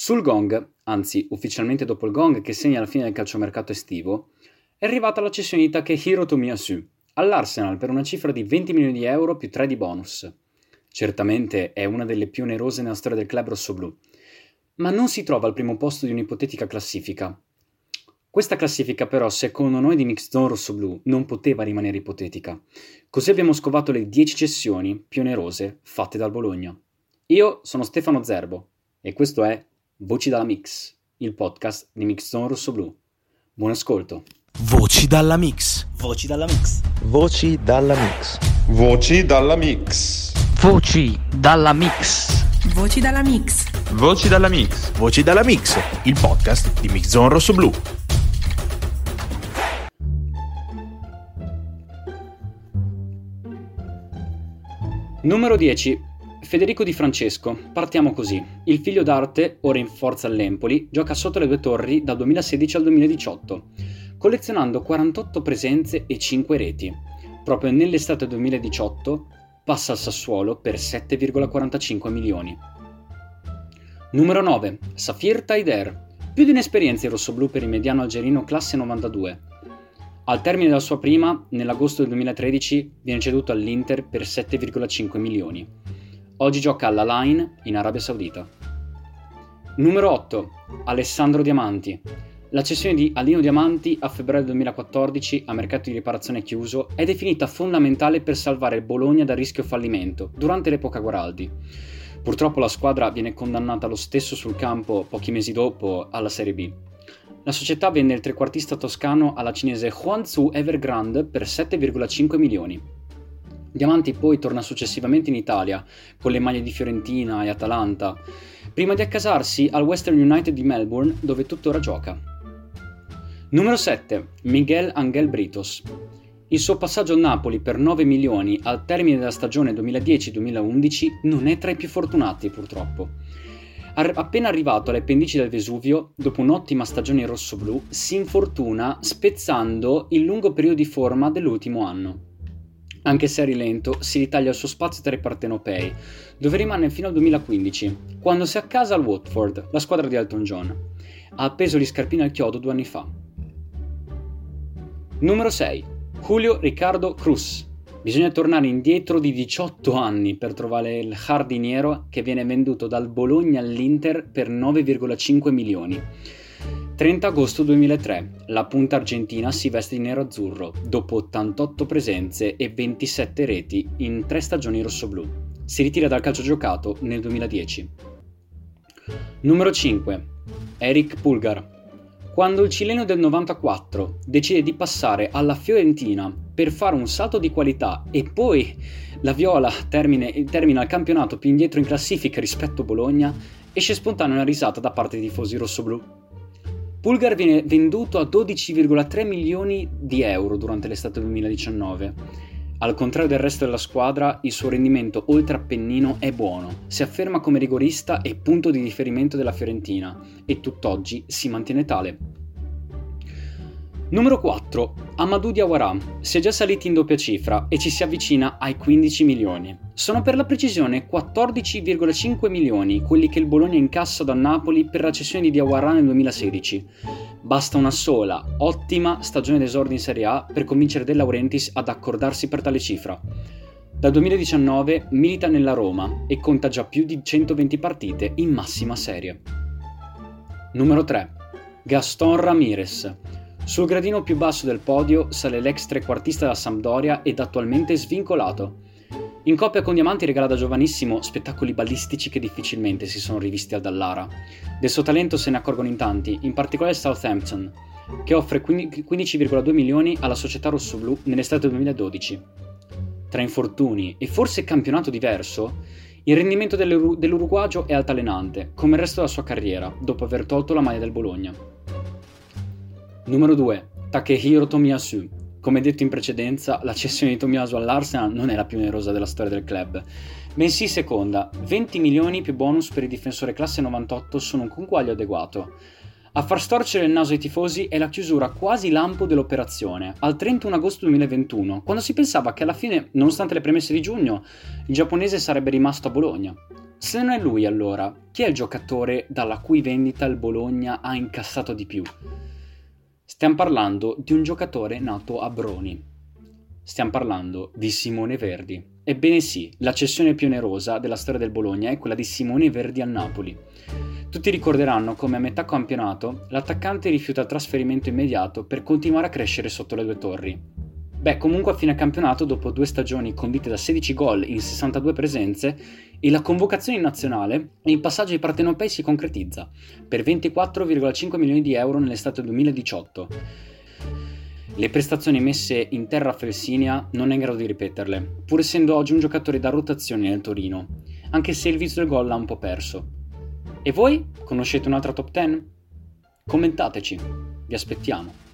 Sul gong, anzi ufficialmente dopo il gong che segna la fine del calciomercato estivo, è arrivata la cessione di Takehiro Tomiyasu all'Arsenal per una cifra di 20 milioni di euro più 3 di bonus. Certamente è una delle più onerose nella storia del club rossoblù, ma non si trova al primo posto di un'ipotetica classifica. Questa classifica però, secondo noi di Mixed Rossoblù, non poteva rimanere ipotetica. Così abbiamo scovato le 10 cessioni più onerose fatte dal Bologna. Io sono Stefano Zerbo e questo è Voci dalla Mix, il podcast di Mixzone Rosso Blu. Buon ascolto. Voci dalla Mix. Voci dalla Mix. Voci dalla Mix. Voci dalla Mix. Voci dalla Mix. Voci dalla Mix. Voci dalla Mix. Voci dalla Mix, il podcast di Mixzone Rosso Blu. Numero 10. Federico Di Francesco, partiamo così. Il figlio d'arte, ora in forza all'Empoli, gioca sotto le due torri dal 2016 al 2018, collezionando 48 presenze e 5 reti. Proprio nell'estate 2018 passa al Sassuolo per 7,45 milioni. Numero 9. Safir Taider, più di un'esperienza in rossoblù per il mediano algerino classe 92. Al termine della sua prima, nell'agosto del 2013, viene ceduto all'Inter per 7,5 milioni. Oggi gioca alla Line in Arabia Saudita. Numero 8. Alessandro Diamanti. La cessione di Alino Diamanti a febbraio 2014 a mercato di riparazione chiuso è definita fondamentale per salvare il Bologna dal rischio fallimento durante l'epoca Guaraldi. Purtroppo la squadra viene condannata lo stesso sul campo pochi mesi dopo alla Serie B. La società vende il trequartista toscano alla cinese Huanzu Evergrande per 7,5 milioni. Diamanti poi torna successivamente in Italia, con le maglie di Fiorentina e Atalanta, prima di accasarsi al Western United di Melbourne, dove tuttora gioca. Numero 7. Miguel Angel Britos. Il suo passaggio a Napoli per 9 milioni al termine della stagione 2010-2011 non è tra i più fortunati, purtroppo. Ar- appena arrivato alle pendici del Vesuvio, dopo un'ottima stagione in rosso-blu, si infortuna spezzando il lungo periodo di forma dell'ultimo anno. Anche se a rilento, si ritaglia il suo spazio tra i partenopei, dove rimane fino al 2015, quando si accasa al Watford, la squadra di Elton John. Ha appeso gli scarpini al chiodo due anni fa. Numero 6. Julio Riccardo Cruz. Bisogna tornare indietro di 18 anni per trovare il giardiniero che viene venduto dal Bologna all'Inter per 9,5 milioni. 30 agosto 2003. La punta argentina si veste di nero-azzurro dopo 88 presenze e 27 reti in tre stagioni rossoblù. Si ritira dal calcio giocato nel 2010. Numero 5. Eric Pulgar. Quando il cileno del 94 decide di passare alla Fiorentina per fare un salto di qualità e poi la Viola termine, termina il campionato più indietro in classifica rispetto a Bologna, esce spontanea una risata da parte dei tifosi rossoblù. Pulgar viene venduto a 12,3 milioni di euro durante l'estate 2019. Al contrario del resto della squadra, il suo rendimento oltre Appennino è buono, si afferma come rigorista e punto di riferimento della Fiorentina e tutt'oggi si mantiene tale. Numero 4. Amadou Diawara. Si è già saliti in doppia cifra e ci si avvicina ai 15 milioni. Sono per la precisione 14,5 milioni quelli che il Bologna incassa da Napoli per la cessione di Diawara nel 2016. Basta una sola, ottima stagione d'esordio in Serie A per convincere De Laurentiis ad accordarsi per tale cifra. Dal 2019 milita nella Roma e conta già più di 120 partite in massima serie. Numero 3. Gaston Ramirez. Sul gradino più basso del podio sale l'ex trequartista della Sampdoria ed attualmente svincolato. In coppia con Diamanti regala da giovanissimo spettacoli ballistici che difficilmente si sono rivisti al Dallara. Del suo talento se ne accorgono in tanti, in particolare Southampton, che offre 15,2 milioni alla società rossoblù nell'estate 2012. Tra infortuni e forse campionato diverso, il rendimento dell'Uruguagio è altalenante, come il resto della sua carriera, dopo aver tolto la maglia del Bologna. Numero 2. Takehiro Tomiyasu. Come detto in precedenza, la cessione di Tomiyasu all'Arsenal non è la più onerosa della storia del club, bensì seconda. 20 milioni più bonus per il difensore classe 98 sono un conguaglio adeguato. A far storcere il naso ai tifosi è la chiusura quasi lampo dell'operazione, al 31 agosto 2021, quando si pensava che alla fine, nonostante le premesse di giugno, il giapponese sarebbe rimasto a Bologna. Se non è lui allora, chi è il giocatore dalla cui vendita il Bologna ha incassato di più? Stiamo parlando di un giocatore nato a Broni. Stiamo parlando di Simone Verdi. Ebbene sì, la cessione più onerosa della storia del Bologna è quella di Simone Verdi al Napoli. Tutti ricorderanno come a metà campionato l'attaccante rifiuta il trasferimento immediato per continuare a crescere sotto le due torri. Beh, comunque a fine campionato, dopo due stagioni condite da 16 gol in 62 presenze, e la convocazione in nazionale, il passaggio ai partenopei si concretizza, per 24,5 milioni di euro nell'estate 2018. Le prestazioni messe in terra a Felsinia non è in grado di ripeterle, pur essendo oggi un giocatore da rotazione nel Torino, anche se il vizio del gol l'ha un po' perso. E voi? Conoscete un'altra top 10? Commentateci, vi aspettiamo.